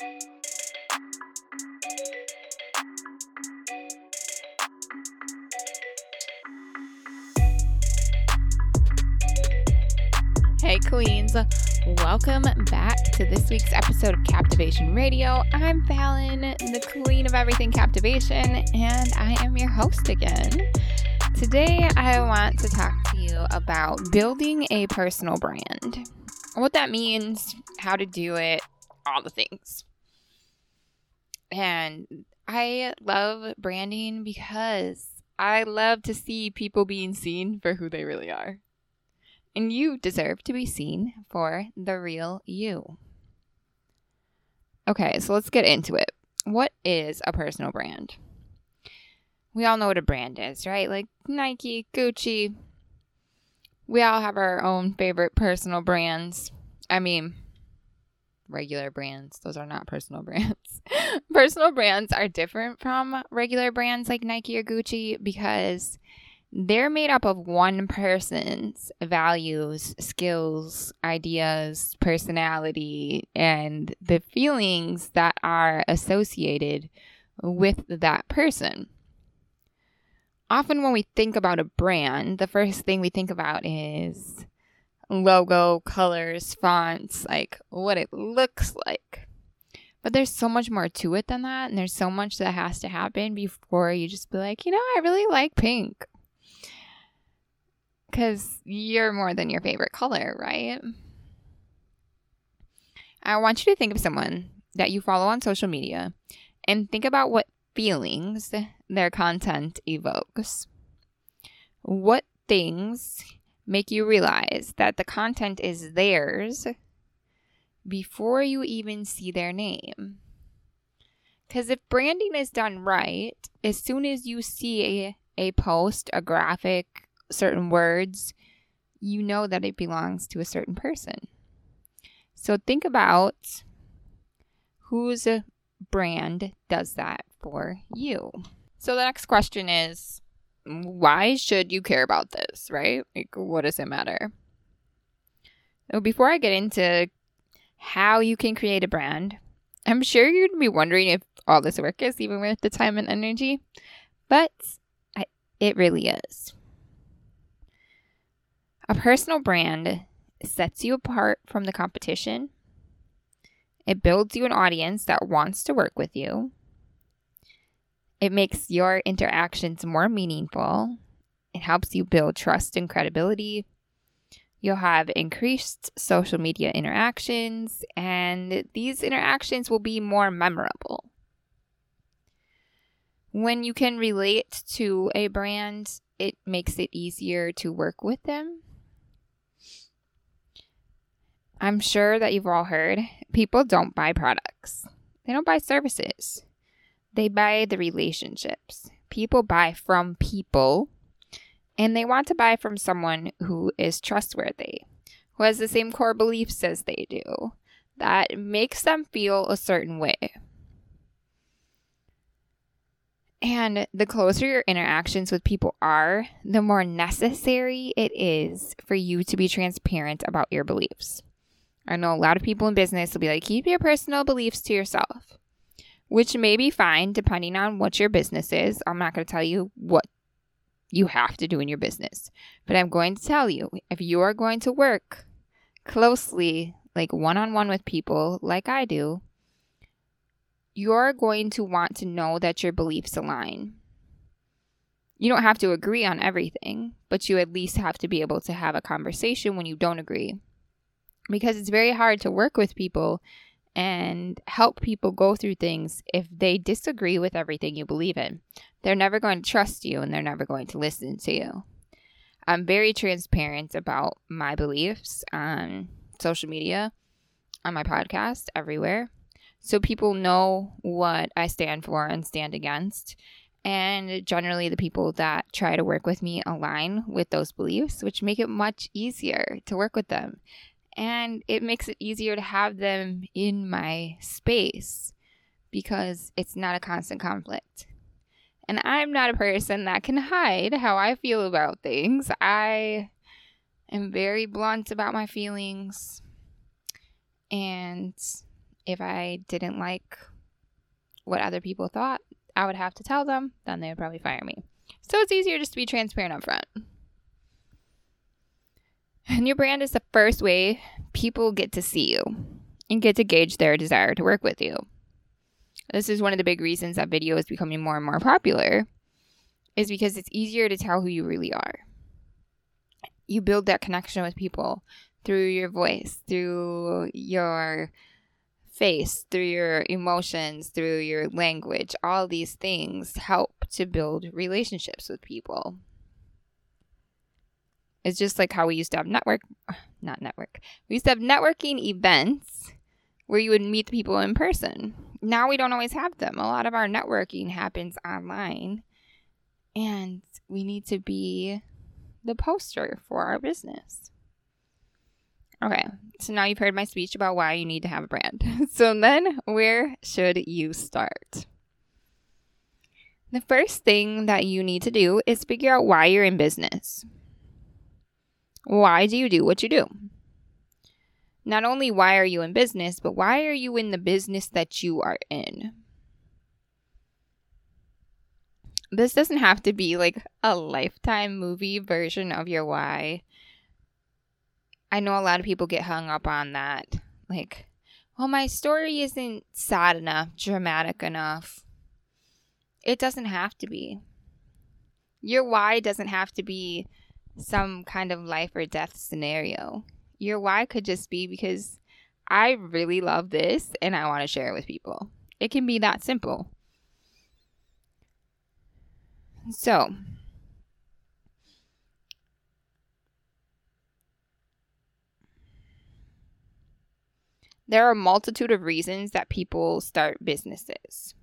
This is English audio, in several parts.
Hey, Queens. Welcome back to this week's episode of Captivation Radio. I'm Fallon, the queen of everything captivation, and I am your host again. Today, I want to talk to you about building a personal brand, what that means, how to do it. And I love branding because I love to see people being seen for who they really are and you deserve to be seen for the real you. Okay, so let's get into it. What is a personal brand? We all know what a brand is, right? Like Nike, Gucci. We all have our own favorite personal brands. I mean, regular brands. Those are not personal brands. personal brands are different from regular brands like Nike or Gucci because they're made up of one person's values, skills, ideas, personality, and the feelings that are associated with that person. Often, when we think about a brand, the first thing we think about is logo, colors, fonts, like what it looks like. But there's so much more to it than that. And there's so much that has to happen before you just be like, you know, I really like pink because you're more than your favorite color, right? I want you to think of someone that you follow on social media and think about what feelings their content evokes. What things make you realize that the content is theirs before you even see their name? Because if branding is done right, as soon as you see a, a post, a graphic, certain words, you know that it belongs to a certain person. So think about whose brand does that for you. So the next question is why should you care about this, right? Like, what does it matter? So before I get into how you can create a brand, I'm sure you'd be wondering if all this work is even worth the time and energy, but I, it really is. A personal brand sets you apart from the competition. It builds you an audience that wants to work with you. It makes your interactions more meaningful. It helps you build trust and credibility. You'll have increased social media interactions, and these interactions will be more memorable. When you can relate to a brand, it makes it easier to work with them I'm sure that you've all heard people don't buy products, they don't buy services, they buy the relationships. People buy from people, and they want to buy from someone who is trustworthy, who has the same core beliefs as they do, that makes them feel a certain way. And the closer your interactions with people are, the more necessary it is for you to be transparent about your beliefs. I know a lot of people in business will be like, keep your personal beliefs to yourself, which may be fine depending on what your business is. I'm not going to tell you what you have to do in your business, but I'm going to tell you if you are going to work closely, like one on one with people, like I do, you're going to want to know that your beliefs align. You don't have to agree on everything, but you at least have to be able to have a conversation when you don't agree because it's very hard to work with people and help people go through things if they disagree with everything you believe in. They're never going to trust you and they're never going to listen to you. I'm very transparent about my beliefs on social media, on my podcast, everywhere. So people know what I stand for and stand against. And generally, the people that try to work with me align with those beliefs, which make it much easier to work with them and it makes it easier to have them in my space because it's not a constant conflict. And I'm not a person that can hide how I feel about things. I am very blunt about my feelings. And If I didn't like what other people thought, I would have to tell them, then they would probably fire me. So it's easier just to be transparent up front. And your brand is the first way people get to see you and get to gauge their desire to work with you. This is one of the big reasons that video is becoming more and more popular is because it's easier to tell who you really are. You build that connection with people through your voice, through your face, through your emotions, through your language. All these things help to build relationships with people. It's just like how we used to have network, not network. We used to have networking events where you would meet the people in person. Now we don't always have them. A lot of our networking happens online. And we need to be the poster for our business. Okay, so now you've heard my speech about why you need to have a brand. so then, where should you start? The first thing that you need to do is figure out why you're in business. Why do you do what you do? Not only why are you in business, but why are you in the business that you are in? This doesn't have to be like a lifetime movie version of your why. I know a lot of people get hung up on that. Like, well, my story isn't sad enough, dramatic enough. It doesn't have to be. Your why doesn't have to be some kind of life or death scenario. Your why could just be because I really love this and I want to share it with people. It can be that simple. So, there are a multitude of reasons that people start businesses.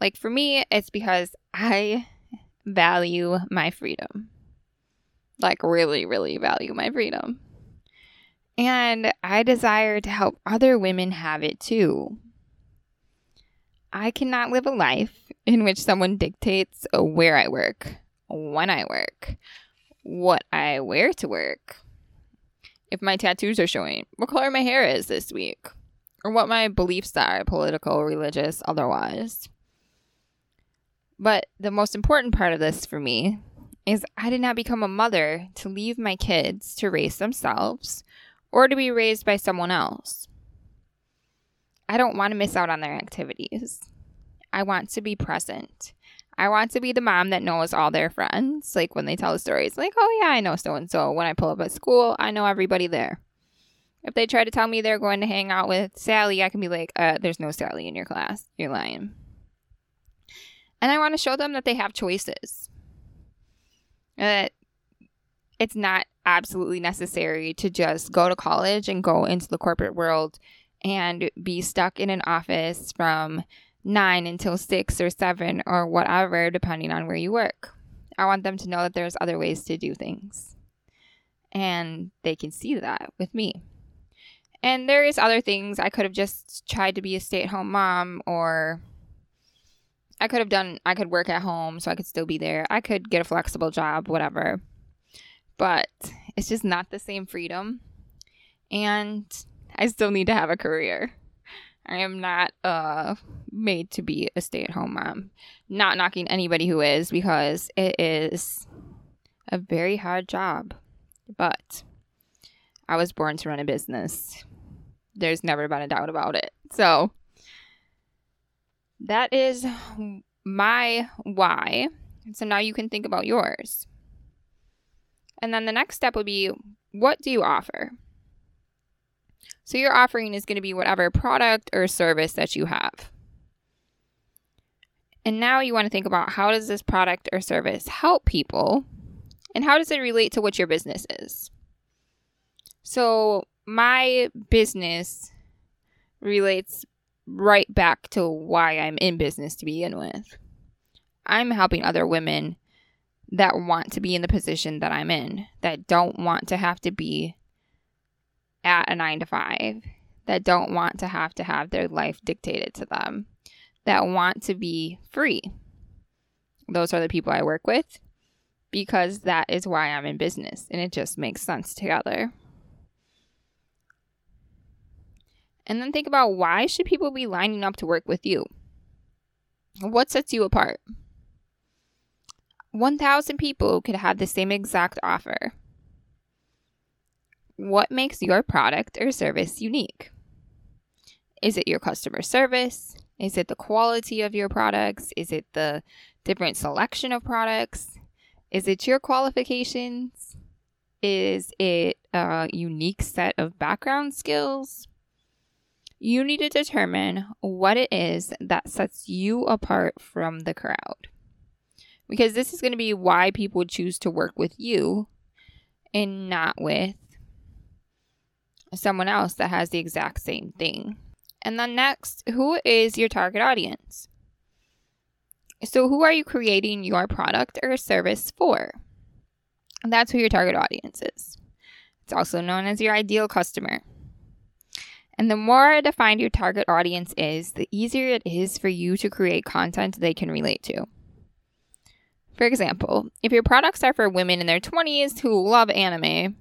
Like for me, it's because I value my freedom. Like, really, really value my freedom. And I desire to help other women have it too. I cannot live a life in which someone dictates where I work, when I work, what I wear to work, if my tattoos are showing, what color my hair is this week, or what my beliefs are political, religious, otherwise. But the most important part of this for me is I did not become a mother to leave my kids to raise themselves or to be raised by someone else. I don't want to miss out on their activities. I want to be present. I want to be the mom that knows all their friends. Like when they tell the stories, like, oh, yeah, I know so and so. When I pull up at school, I know everybody there. If they try to tell me they're going to hang out with Sally, I can be like, uh, there's no Sally in your class. You're lying. And I want to show them that they have choices. That it's not absolutely necessary to just go to college and go into the corporate world and be stuck in an office from nine until six or seven or whatever, depending on where you work. I want them to know that there's other ways to do things. And they can see that with me. And there is other things I could have just tried to be a stay-at-home mom or I could have done I could work at home so I could still be there. I could get a flexible job, whatever. But it's just not the same freedom. And I still need to have a career. I am not uh made to be a stay-at-home mom. Not knocking anybody who is because it is a very hard job. But I was born to run a business. There's never been a doubt about it. So that is my why. So now you can think about yours. And then the next step would be what do you offer? So your offering is going to be whatever product or service that you have. And now you want to think about how does this product or service help people and how does it relate to what your business is? So my business relates right back to why I'm in business to begin with. I'm helping other women that want to be in the position that I'm in, that don't want to have to be at a nine to five, that don't want to have to have their life dictated to them, that want to be free. Those are the people I work with because that is why I'm in business and it just makes sense together. And then think about why should people be lining up to work with you? What sets you apart? 1,000 people could have the same exact offer. What makes your product or service unique? Is it your customer service? Is it the quality of your products? Is it the different selection of products? Is it your qualifications? Is it a unique set of background skills? You need to determine what it is that sets you apart from the crowd. Because this is going to be why people choose to work with you and not with someone else that has the exact same thing. And then next, who is your target audience? So, who are you creating your product or service for? That's who your target audience is. It's also known as your ideal customer. And the more defined your target audience is, the easier it is for you to create content they can relate to. For example, if your products are for women in their 20s who love anime,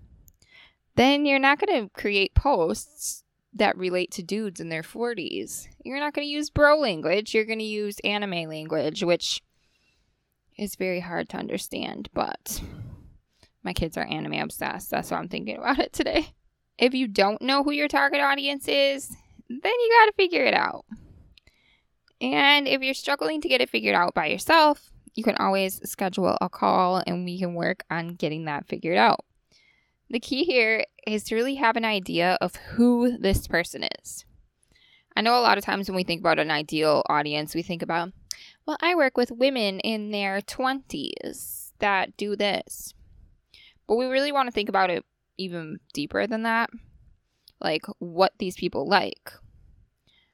then you're not going to create posts that relate to dudes in their 40s. You're not going to use bro language, you're going to use anime language, which is very hard to understand, but my kids are anime obsessed. That's why I'm thinking about it today. If you don't know who your target audience is, then you got to figure it out. And if you're struggling to get it figured out by yourself, you can always schedule a call and we can work on getting that figured out. The key here is to really have an idea of who this person is. I know a lot of times when we think about an ideal audience, we think about, well, I work with women in their 20s that do this. But we really want to think about it even deeper than that. Like what these people like,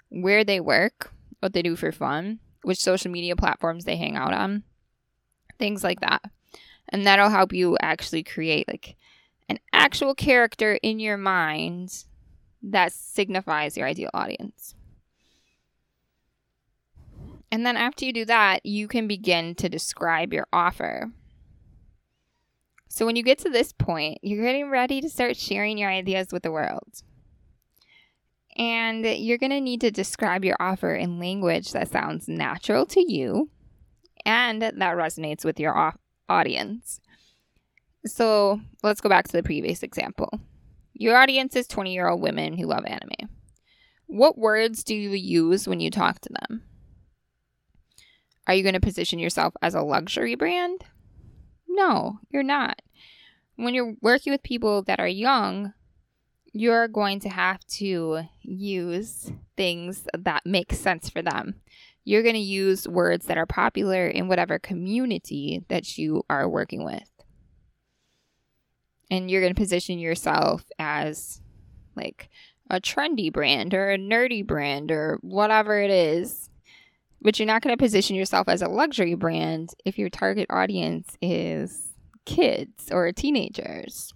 where they work, what they do for fun, which social media platforms they hang out on, things like that. And that'll help you actually create like an actual character in your mind that signifies your ideal audience. And then after you do that, you can begin to describe your offer. So when you get to this point, you're getting ready to start sharing your ideas with the world. And you're going to need to describe your offer in language that sounds natural to you and that resonates with your audience. So let's go back to the previous example. Your audience is 20 year old women who love anime. What words do you use when you talk to them? Are you going to position yourself as a luxury brand? No, you're not. When you're working with people that are young, you're going to have to use things that make sense for them. You're going to use words that are popular in whatever community that you are working with and you're going to position yourself as like a trendy brand or a nerdy brand or whatever it is. But you're not going to position yourself as a luxury brand if your target audience is kids or teenagers.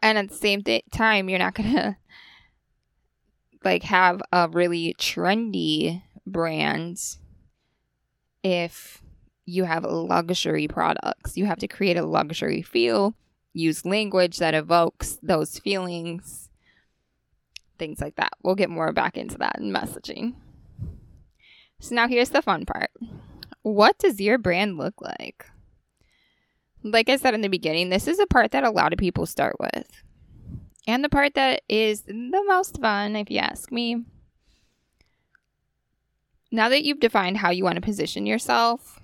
And at the same th- time, you're not going to like have a really trendy brand if you have luxury products. You have to create a luxury feel, use language that evokes those feelings, things like that. We'll get more back into that in messaging. So, now here's the fun part what does your brand look like? Like I said in the beginning, this is a part that a lot of people start with. And the part that is the most fun, if you ask me. Now that you've defined how you want to position yourself,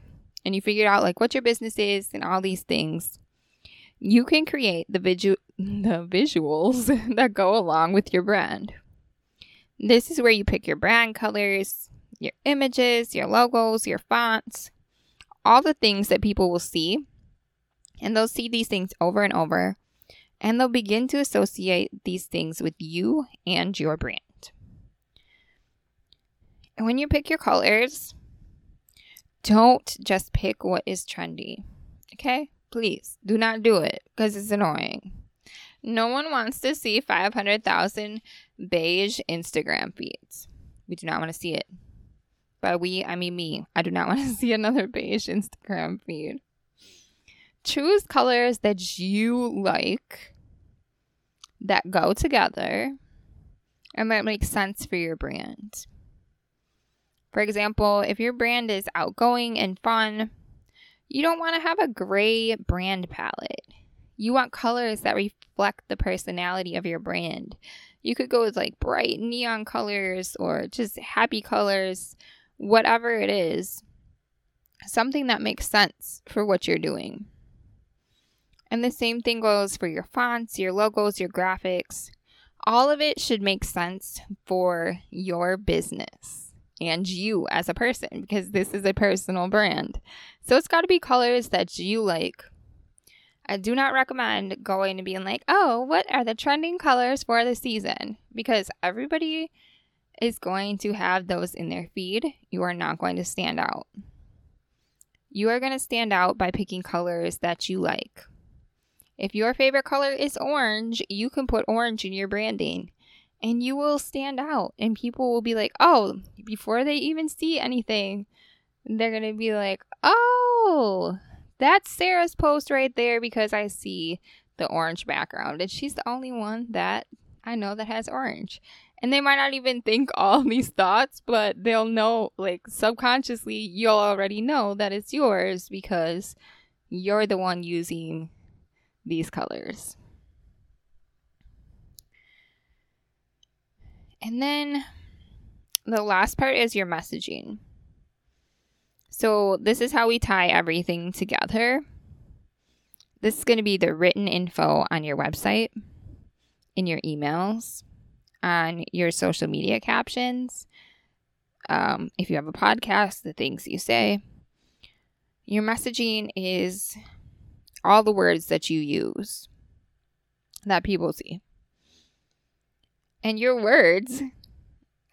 and you figured out like what your business is and all these things, you can create the visual the visuals that go along with your brand. This is where you pick your brand colors, your images, your logos, your fonts, all the things that people will see. And they'll see these things over and over, and they'll begin to associate these things with you and your brand. And when you pick your colors, don't just pick what is trendy. Okay? Please do not do it because it's annoying. No one wants to see 500,000 beige Instagram feeds. We do not want to see it. By we, I mean me. I do not want to see another beige Instagram feed. Choose colors that you like that go together and that make sense for your brand. For example, if your brand is outgoing and fun, you don't want to have a gray brand palette. You want colors that reflect the personality of your brand. You could go with like bright neon colors or just happy colors, whatever it is, something that makes sense for what you're doing. And the same thing goes for your fonts, your logos, your graphics. All of it should make sense for your business and you as a person because this is a personal brand. So it's got to be colors that you like. I do not recommend going and being like, oh, what are the trending colors for the season? Because everybody is going to have those in their feed. You are not going to stand out. You are going to stand out by picking colors that you like. If your favorite color is orange, you can put orange in your branding and you will stand out. And people will be like, oh, before they even see anything, they're going to be like, oh, that's Sarah's post right there because I see the orange background. And she's the only one that I know that has orange. And they might not even think all these thoughts, but they'll know, like subconsciously, you'll already know that it's yours because you're the one using these colors. And then the last part is your messaging. So, this is how we tie everything together. This is going to be the written info on your website, in your emails, on your social media captions. Um, if you have a podcast, the things you say. Your messaging is all the words that you use that people see. And your words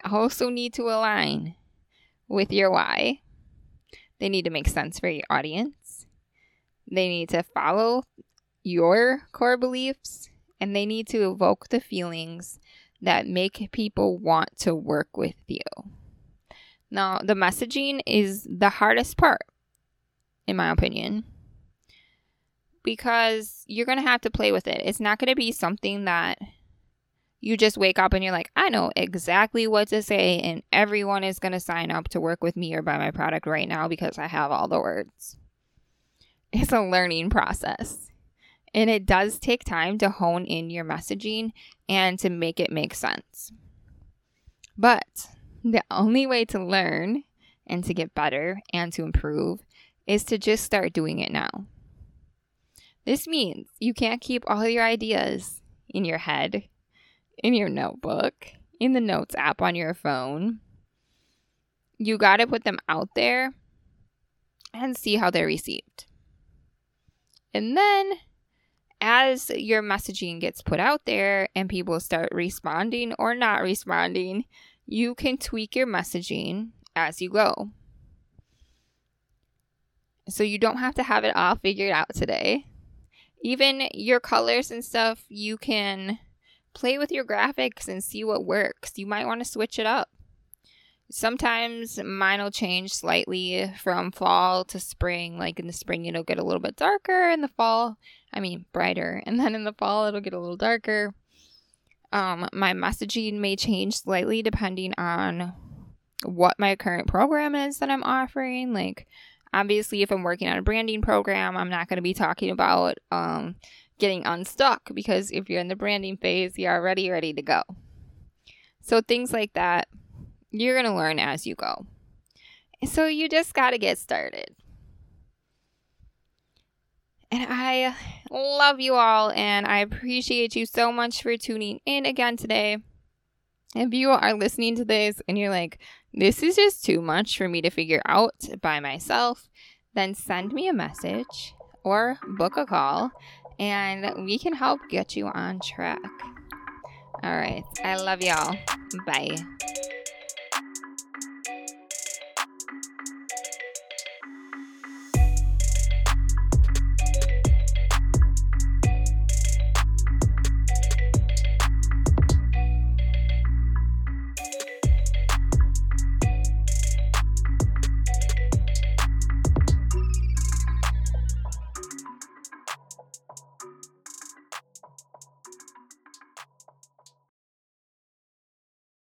also need to align with your why. They need to make sense for your audience. They need to follow your core beliefs and they need to evoke the feelings that make people want to work with you. Now, the messaging is the hardest part, in my opinion because you're going to have to play with it. It's not going to be something that you just wake up and you're like, I know exactly what to say, and everyone is going to sign up to work with me or buy my product right now because I have all the words. It's a learning process. And it does take time to hone in your messaging and to make it make sense. But the only way to learn and to get better and to improve is to just start doing it now. This means you can't keep all your ideas in your head, in your notebook, in the notes app on your phone. You got to put them out there and see how they're received. And then as your messaging gets put out there and people start responding or not responding, you can tweak your messaging as you go. So you don't have to have it all figured out today even your colors and stuff, you can play with your graphics and see what works. You might want to switch it up. Sometimes mine will change slightly from fall to spring. Like in the spring, it'll get a little bit darker. In the fall, I mean, brighter. And then in the fall, it'll get a little darker. Um, my messaging may change slightly depending on what my current program is that I'm offering. Like, Obviously, if I'm working on a branding program, I'm not going to be talking about um, getting unstuck because if you're in the branding phase, you're already ready to go. So, things like that, you're going to learn as you go. So, you just got to get started. And I love you all, and I appreciate you so much for tuning in again today. If you are listening to this and you're like, this is just too much for me to figure out by myself, then send me a message or book a call and we can help get you on track. All right. I love y'all. Bye.